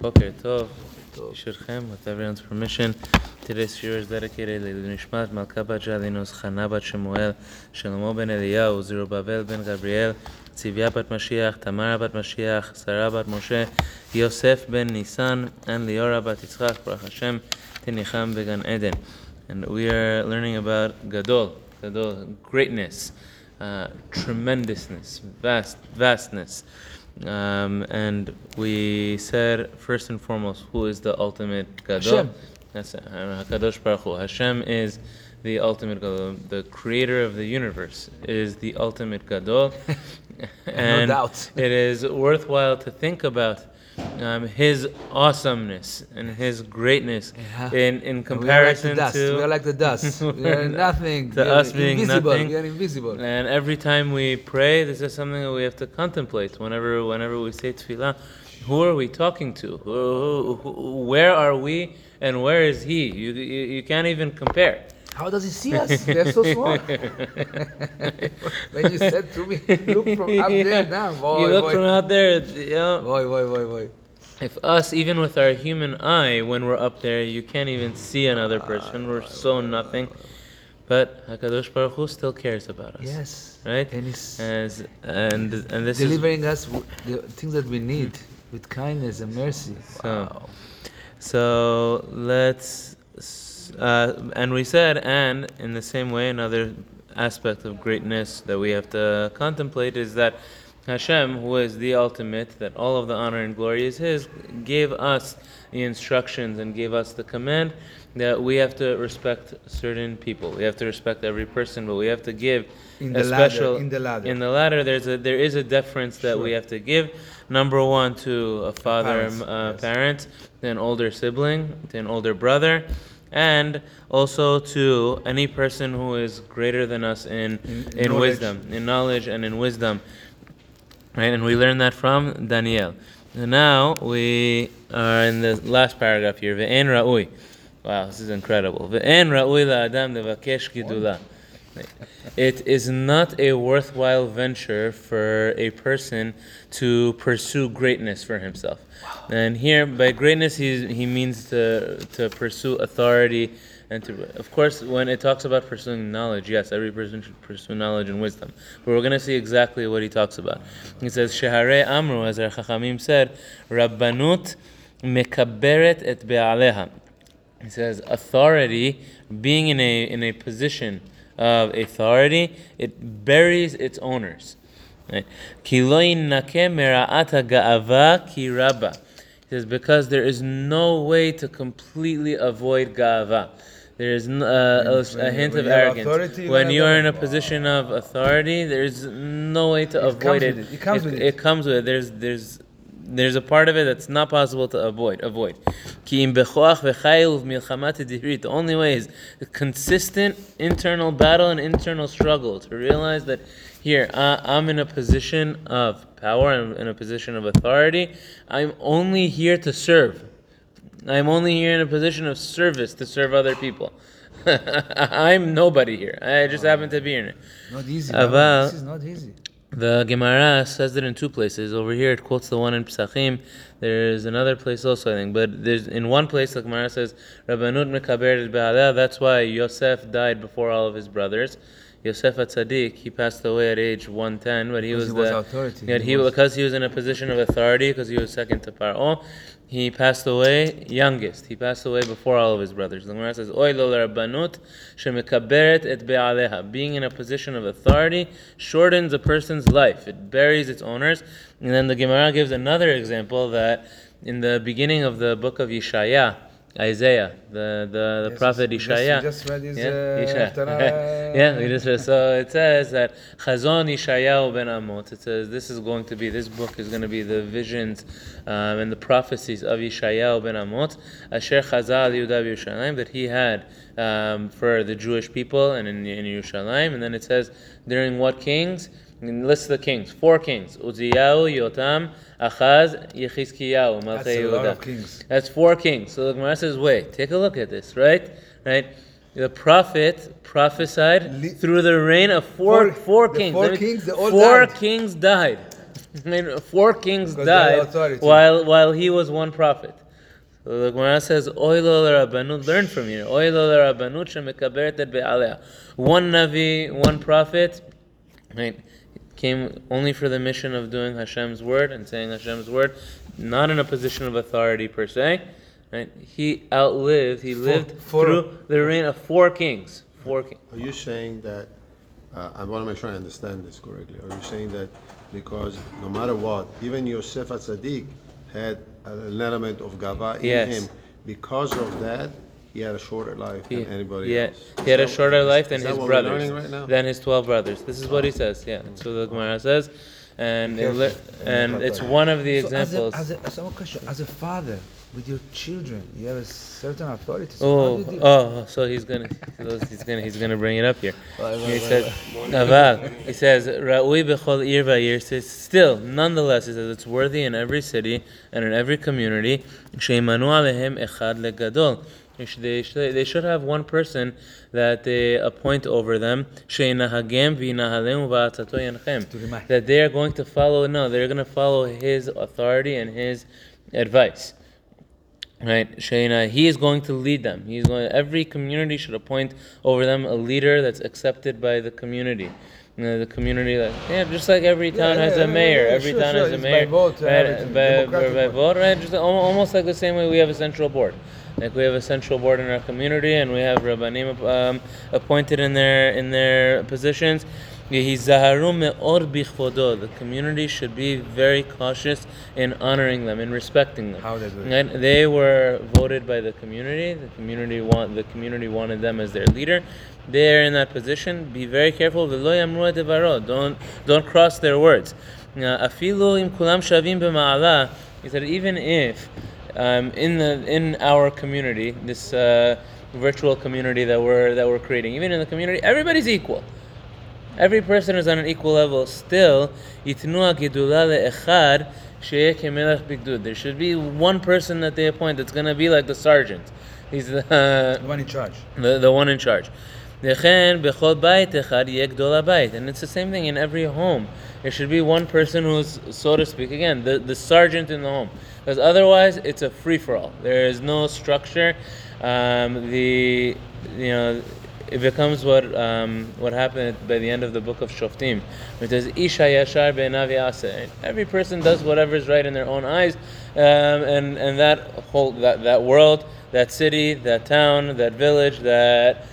Boker Tov. Yishurchem, with everyone's permission. Today's shiur is dedicated to Nishmat Malka Bat Jalinos, Chana Shemuel, Shlomo Ben Eliyahu, Zerubbabel Ben Gabriel, Tzivia Bat Mashiach, Tamara Bat Mashiach, Sarah Bat Moshe, Yosef Ben Nisan, and Liora Bat Yitzchak, Baruch Hashem, Tenicham Began Eden. And we are learning about Gadol, Gadol, greatness, uh, tremendousness, vast, vastness. Um, and we said first and foremost, who is the ultimate Gadol? Hashem. That's it. Hakadosh Baruch Hu. Hashem is the ultimate Gadol. The creator of the universe is the ultimate Gadol. and doubt. it is worthwhile to think about um, his awesomeness and his greatness Yeah. in, in We are like comparison to We are like the dust. We are nothing. To We are us being invisible. nothing. We are invisible. And every time we pray, this is something that we have to contemplate. Whenever, whenever we say tefillah, who are we talking to? Who, who, who, where are we, and where is He? You, you, you can't even compare. How does he see us? They're so small. when you said to me, look from up there now, boy, you look boy. from out there. Know, boy, boy, boy, boy. if us, even with our human eye, when we're up there, you can't even see another ah, person. We're so nothing. But Hakadosh Baruch Hu still cares about us. Yes. Right. And he's As and and this is delivering us the things that we need with kindness and mercy. So- Wow. So let's, uh, and we said, and in the same way, another aspect of greatness that we have to contemplate is that Hashem, who is the ultimate, that all of the honor and glory is His, gave us the instructions and gave us the command that we have to respect certain people. We have to respect every person, but we have to give In a the ladder, special in the ladder. in the ladder. There's a there is a deference that we have to give. Number one to a father, Parents, uh, yes. parent, to an older sibling, to an older brother, and also to any person who is greater than us in In- in wisdom, in knowledge and in wisdom. Right, and we learned that from Daniel. And now we are in the last paragraph here. Ve'en ra'ui. Wow, this is incredible. Ve'en ra'ui la'adam levakesh gidula. It is not a worthwhile venture for a person to pursue greatness for himself. And here, by greatness, he, he means to, to pursue authority and to, of course, when it talks about pursuing knowledge, yes, every person should pursue knowledge and wisdom. But we're going to see exactly what he talks about. He says, Shehare Amru, as our Chachamim said, Rabbanut mekaberet et be'aleha. He says, authority, being in a, in a position of authority, it buries its owners. Right? Ki lo yinnake mera'at ha'ga'ava ki rabba. He says, because there is no way to completely avoid ga'ava. There is uh, a, When- a hint of arrogance. when you are in a position of authority, there is no way to It avoid it. it. It comes with it. It comes with it. There's, there's, there's a part of it that's not possible to avoid. Avoid. Ki im bechoach v'chayil v'milchama tedirit. The only way is a consistent internal battle and internal struggle to realize that here I, I'm in a position of power. I'm in a position of authority. I'm only here to serve. I'm only here in a position of service to serve other people. I'm nobody here. I just happen to be here. Not easy. Man. This is not easy. The Gemara says it in two places. Over here, it quotes the one in Psachim. There's another place also, I think. But there's in one place, the Gemara says, Rabbanut mekaber. That's why Yosef died before all of his brothers. Yosef Atzadik, he passed away at age 110, but he was he was the authority. Yeah, He he, was- because he was in a position of authority, because he was second to Paro. He passed away youngest. He passed away before all of his brothers. The Gemara says, "Oy lo rabbanut shemekaberet et be'aleha." Being in a position of authority shortens a person's life. It buries its owners. And then the Gemara gives another example that in the beginning of the book of Yeshaya, Isaiah, the the, the Yes, prophet we just- Yeshaya. we just read his, yeah, uh, yeah, we just read. So it says that Chazon Yeshayahu ben Amot. It says this is going to be this book is going to be the visions um, and the prophecies of Yeshayahu ben Amot. Asher Chazal Yehuda Yerushalayim that he had um, for the Jewish people and in, in Yerushalayim. And then it says during what kings? And lists the kings. Four kings: Uziyahu, Yotam, Achaz, Yechizkiyahu, Malchei That's a lot of kings. That's four kings. So the Gemara says, wait, take a look at this, right? Right? The prophet prophesied Le- through the reign of four Four- four kings. four kings, they all four died. kings died. I mean, four kings died while while he was one prophet. So the Gemara says, "Oy lo l'rabbanut." Learn from here. Oy lo l'rabbanut shemekaberet et be'alea. One navi, one prophet, right, came only for the mission of doing Hashem's word and saying Hashem's word, not in a position of authority per se. Right? He outlived. He lived four- through the reign of four kings. Four kings. Are you saying that, uh, I want to make sure I understand this correctly, are you saying that because no matter what, even Yosef Atzadik had an element of gava in Yes. him, because of that, he had a shorter life than anybody yeah. else? He had a shorter is- life is than that his what we're brothers, learning right now? than his twelve brothers. This is what he says. Yeah, that's what the Gemara says, and it li- and it's one of the So examples. As a, as a, as a question, as a father with your children, you have a certain authority. So Oh, how do you deal- oh, so he's gonna, he's gonna, he's gonna bring it up here. Why, why, He says, Aval, he says, Ra'ui b'chol ir va'ir, says, still, nonetheless, he says, it's worthy in every city and in every community, she'imanu alehem echad legadol. They should, they, should, they should have one person that they appoint over them, she'inahagem v'inahalem va'atato yanchem. To remind. That they are going to follow, no, they're going to follow his authority and his advice. Right, Shayna, he is going to lead them. He's going. Every community should appoint over them a leader that's accepted by the community. You know, the community, like yeah, just like every town yeah, has yeah, a mayor. yeah, every sure, town sure, has a it's by mayor. vote, uh, right? By, by, by vote, right? Just almost like the same way we have a central board. Like we have a central board in our community, and we have rabbanim um, appointed in their in their positions. Yehizaharu me'od bichvodo. The community should be very cautious in honoring them, in respecting them. How they do it. They were voted by the community. The community want the community wanted them as their leader. They're in that position. Be very careful. V'lo yamru devaro. Don't don't cross their words. Now, Afilu im kulam shavim b'ma'ala. He said even if um, in the in our community, this uh, virtual community that we're that we're creating, even in the community, everybody's equal. Every person is on an equal level. Still, yitnu gedula le'echad sheyeh kemelech bigdud. There should be one person that they appoint that's going to be like the sergeant. He's the, The one in charge. the, the one in charge. And it's the same thing in every home. There should be one person who's, so to speak, again, the, the sergeant in the home. Because otherwise, it's a free for all. There is no structure. Um, the, you know, it becomes what um, what happened by the end of the book of Shoftim. It says, Ish hayashar Every person does whatever is right in their own eyes, um, and and that whole that, that world, that city, that town, that village, that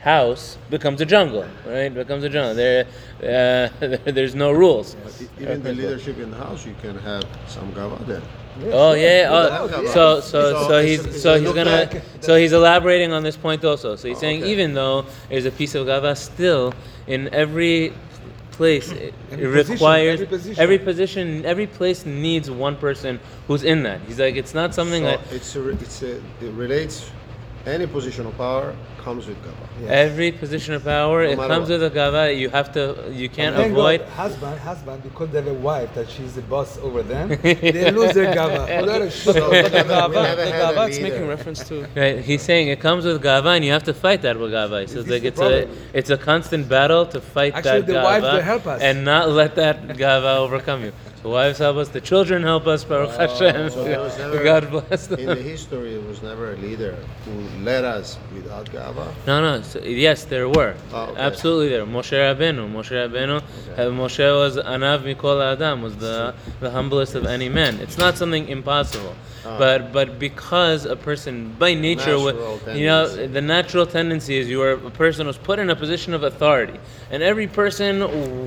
house becomes a jungle. Right, becomes a jungle. There, uh, there's no rules. E- Even the leadership in the house, you can have some gava there. Oh yeah, yeah. Yeah. Oh, so so So so he's it's so he's gonna like- so he's elaborating on this point also. So he's Oh, saying okay. even though there's a piece of gava, still in every place it, it Every position, requires every position. every position, every place needs one person who's in that. He's like it's not something So that it's a, it's a, it relates, any position of power comes with gava. Yes. every position of power No it comes what. with a gava. You have to you can't Thank avoid. God, husband, husband, because they have a wife that she's the boss over them, they lose their gava. What a shit. So, But the gava, the gava, it's making reference to. Right, he's saying it comes with gava, and you have to fight that with gava. He says like the it's a it's a constant battle to fight Actually, that the gava wives, they help us. and not let that gava overcome you. The wives help us, the children help us. Baruch Hashem. So there was never- God bless them. In the history, there was never a leader who led us without gava. No, no. So, yes, there were. Oh, okay. Absolutely, there. Moshe Rabbeinu. Moshe Rabbeinu. uh, Moshe was anav mikol adam. Was the the humblest of any man. It's not something impossible. Ah. But but because a person by nature, would- Natural you know, tendency. the natural tendency is you are a person who's put in a position of authority, and every person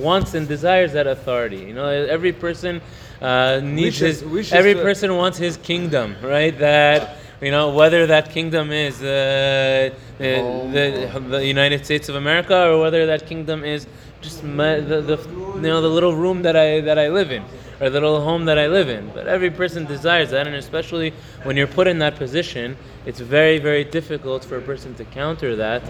wants and desires that authority. You know, every person uh, needs Wishes- his. wishes every person wants his kingdom, right? That you know whether that kingdom is uh, the, the, the United States of America or whether that kingdom is just my, the, the you know the little room that I that I live in or the little home that I live in. But every person desires that, and especially when you're put in that position, it's very very difficult for a person to counter that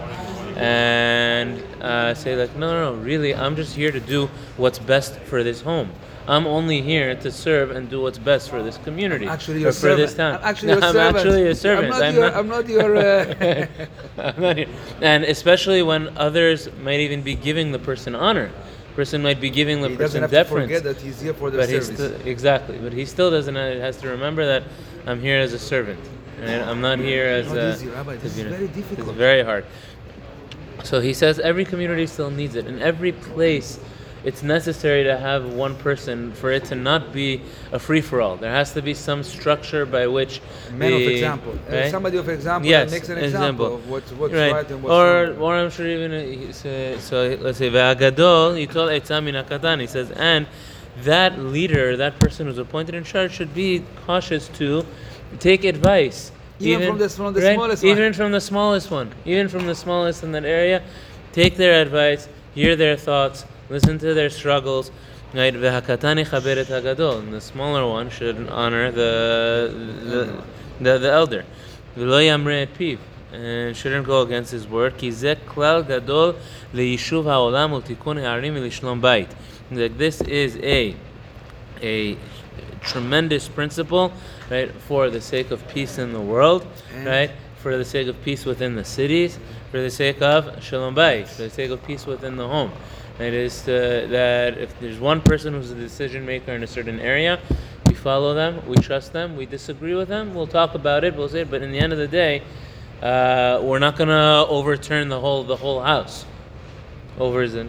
and uh, say like, no, no, no, really, I'm just here to do what's best for this home. I'm only here to serve and do what's best for this community. Actually, your for this town. I'm actually No, your I'm servant. actually a servant. I'm not your. I'm not your uh, I'm not here. And especially when others might even be giving the person honor. person might be giving the He doesn't person have deference. to forget that he's here for the but he service. exactly, but he still doesn't uh, has to remember that I'm here as a servant, and I'm not here as Not a. easy, Rabbi. This is very It's very hard. So he says every community still needs it. and every place, it's necessary to have one person for it to not be a free for all. There has to be some structure by which. Man of the- example. Uh, right? Somebody of example Yes, makes an example. example of what's, what's right. right. and what's or, wrong. or I'm sure even uh, he say, so. Let's say ve'agadol yitol etzam min. He says, and that leader, that person who's appointed in charge, should be cautious to take advice. Even from the- from the right? smallest one. even from the smallest one, even from the smallest in that area, take their advice, hear their thoughts, listen to their struggles. Right, v'hakatani. The smaller one should honor the the, the, the elder. And shouldn't go against his word. Like this is a a tremendous principle, right, for the sake of peace in the world, right, for the sake of peace within the cities, for the sake of shalom bayit, for the sake of peace within the home. It is to, that if there's one person who's a decision maker in a certain area, we follow them, we trust them, we disagree with them, we'll talk about it, we'll say it, but in the end of the day, uh, we're not gonna overturn the whole the whole house. Overzen,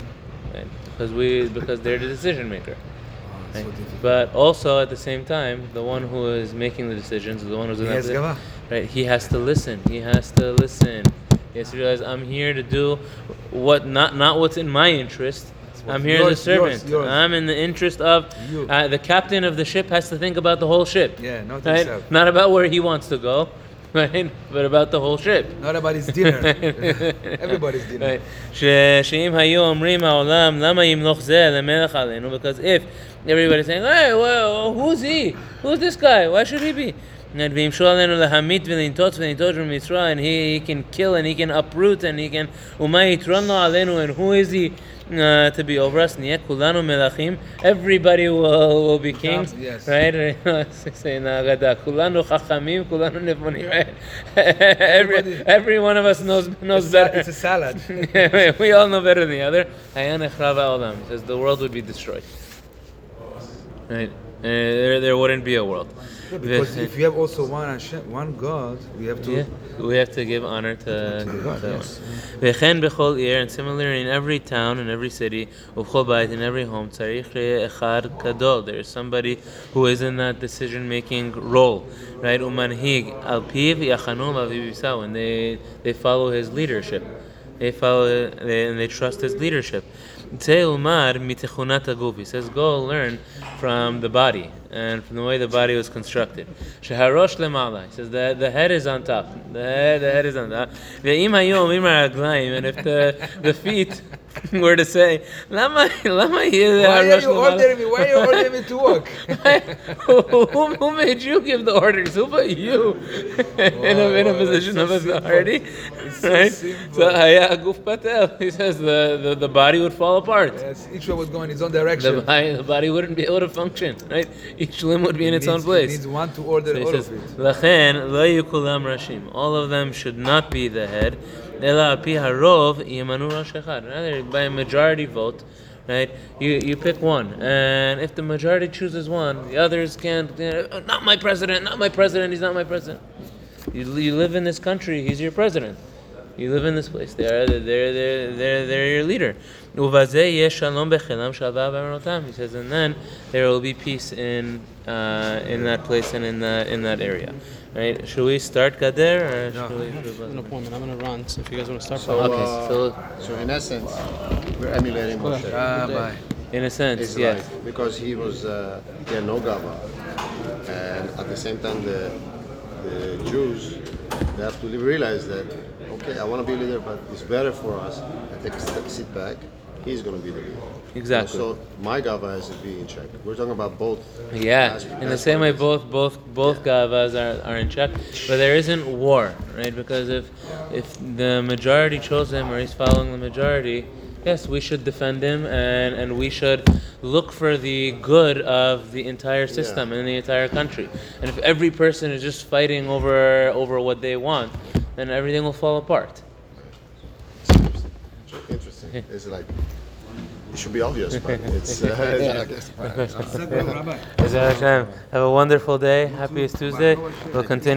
right? Because we because they're the decision maker. Oh, so But also at the same time, the one who is making the decisions, the one who's in He has gava. right? He has to listen. He has to listen. Yes, to realize I'm here to do what not not what's in my interest. I'm here yours, as a servant. Yours, yours. I'm in the interest of uh, the captain of the ship has to think about the whole ship. Yeah, not right? himself. Not about where he wants to go, right? But about the whole ship. Not about his dinner. Everybody's dinner. Right. Because if everybody's saying, "Hey, well, who's he? Who's this guy? Why should he be?" And he, he can kill and he can uproot and he can and who is he uh, to be over us? Everybody will, will be kings, yes. right? right? every, every one of us knows knows it's better. A, it's a salad. we all know better than the other. Says the world would be destroyed. Right? Uh, there, there wouldn't be a world. Yeah, because if you have also one Hashem, one God, we have to. Yeah, we have to give honor to, To God, yes. V'chen b'chol ir, and similarly in every town, in every city, uv'chol bayit, in every home, tzarich re'eh echad gadol. There is somebody who is in that decision-making role, right? Umanhig al piv yachanum aviv and they they follow his leadership. They follow they, and they trust his leadership. Tzei ulmad mitechunat. He says, go learn from the body and from the way the body was constructed. Sheharosh lemala. He says the, the head is on top. The head, the head is on top. And if the, the feet were to say, let Lama Why are you ordering me? Why are you ordering me to work? who, who, made you give the orders? Who put you in, a, in a oh, position so of authority? right? So, uh, so Hayaguf Patel, he says the, the, the body would fall apart. Yes, each one would going in its own direction. The body, the body wouldn't be able to function, right? Each limb would be it in its needs, own place. It needs one to order so all says, of it. All of them should not be the head. Rather, by a majority vote, right? You you pick one, and if the majority chooses one, the others can't. You know, oh, not my president. Not my president. He's not my president. You, you live in this country. He's your president. You live in this place. They're they're they're they're, they're your leader. He says, and then there will be peace in uh, in that place and in that in that area. Right? Should we start Gader or No. should we? An appointment. I'm gonna run. So if you guys want to start, So, Okay, uh, so- so in essence, we're emulating Moshe. Ah, bye. In a sense, His yes. life, because he was uh, he had no gava, and at the same time the the Jews they have to realize that okay, I want to be leader, but it's better for us. I take a step, sit back. He's going to be the leader. Exactly. So my gava has to be in check. We're talking about both. Yeah, as- in the same way, parties. both both both gavas are, are in check, but there isn't war, right? Because if if the majority chose him or he's following the majority, yes, we should defend him and and we should look for the good of the entire system and the entire country. And if every person is just fighting over over what they want, then everything will fall apart. Interesting. It's like it should be obvious, but it's. Uh, Second, Rabbi. Ezra Hashem, Have a wonderful day. Happy Tuesday. We'll continue.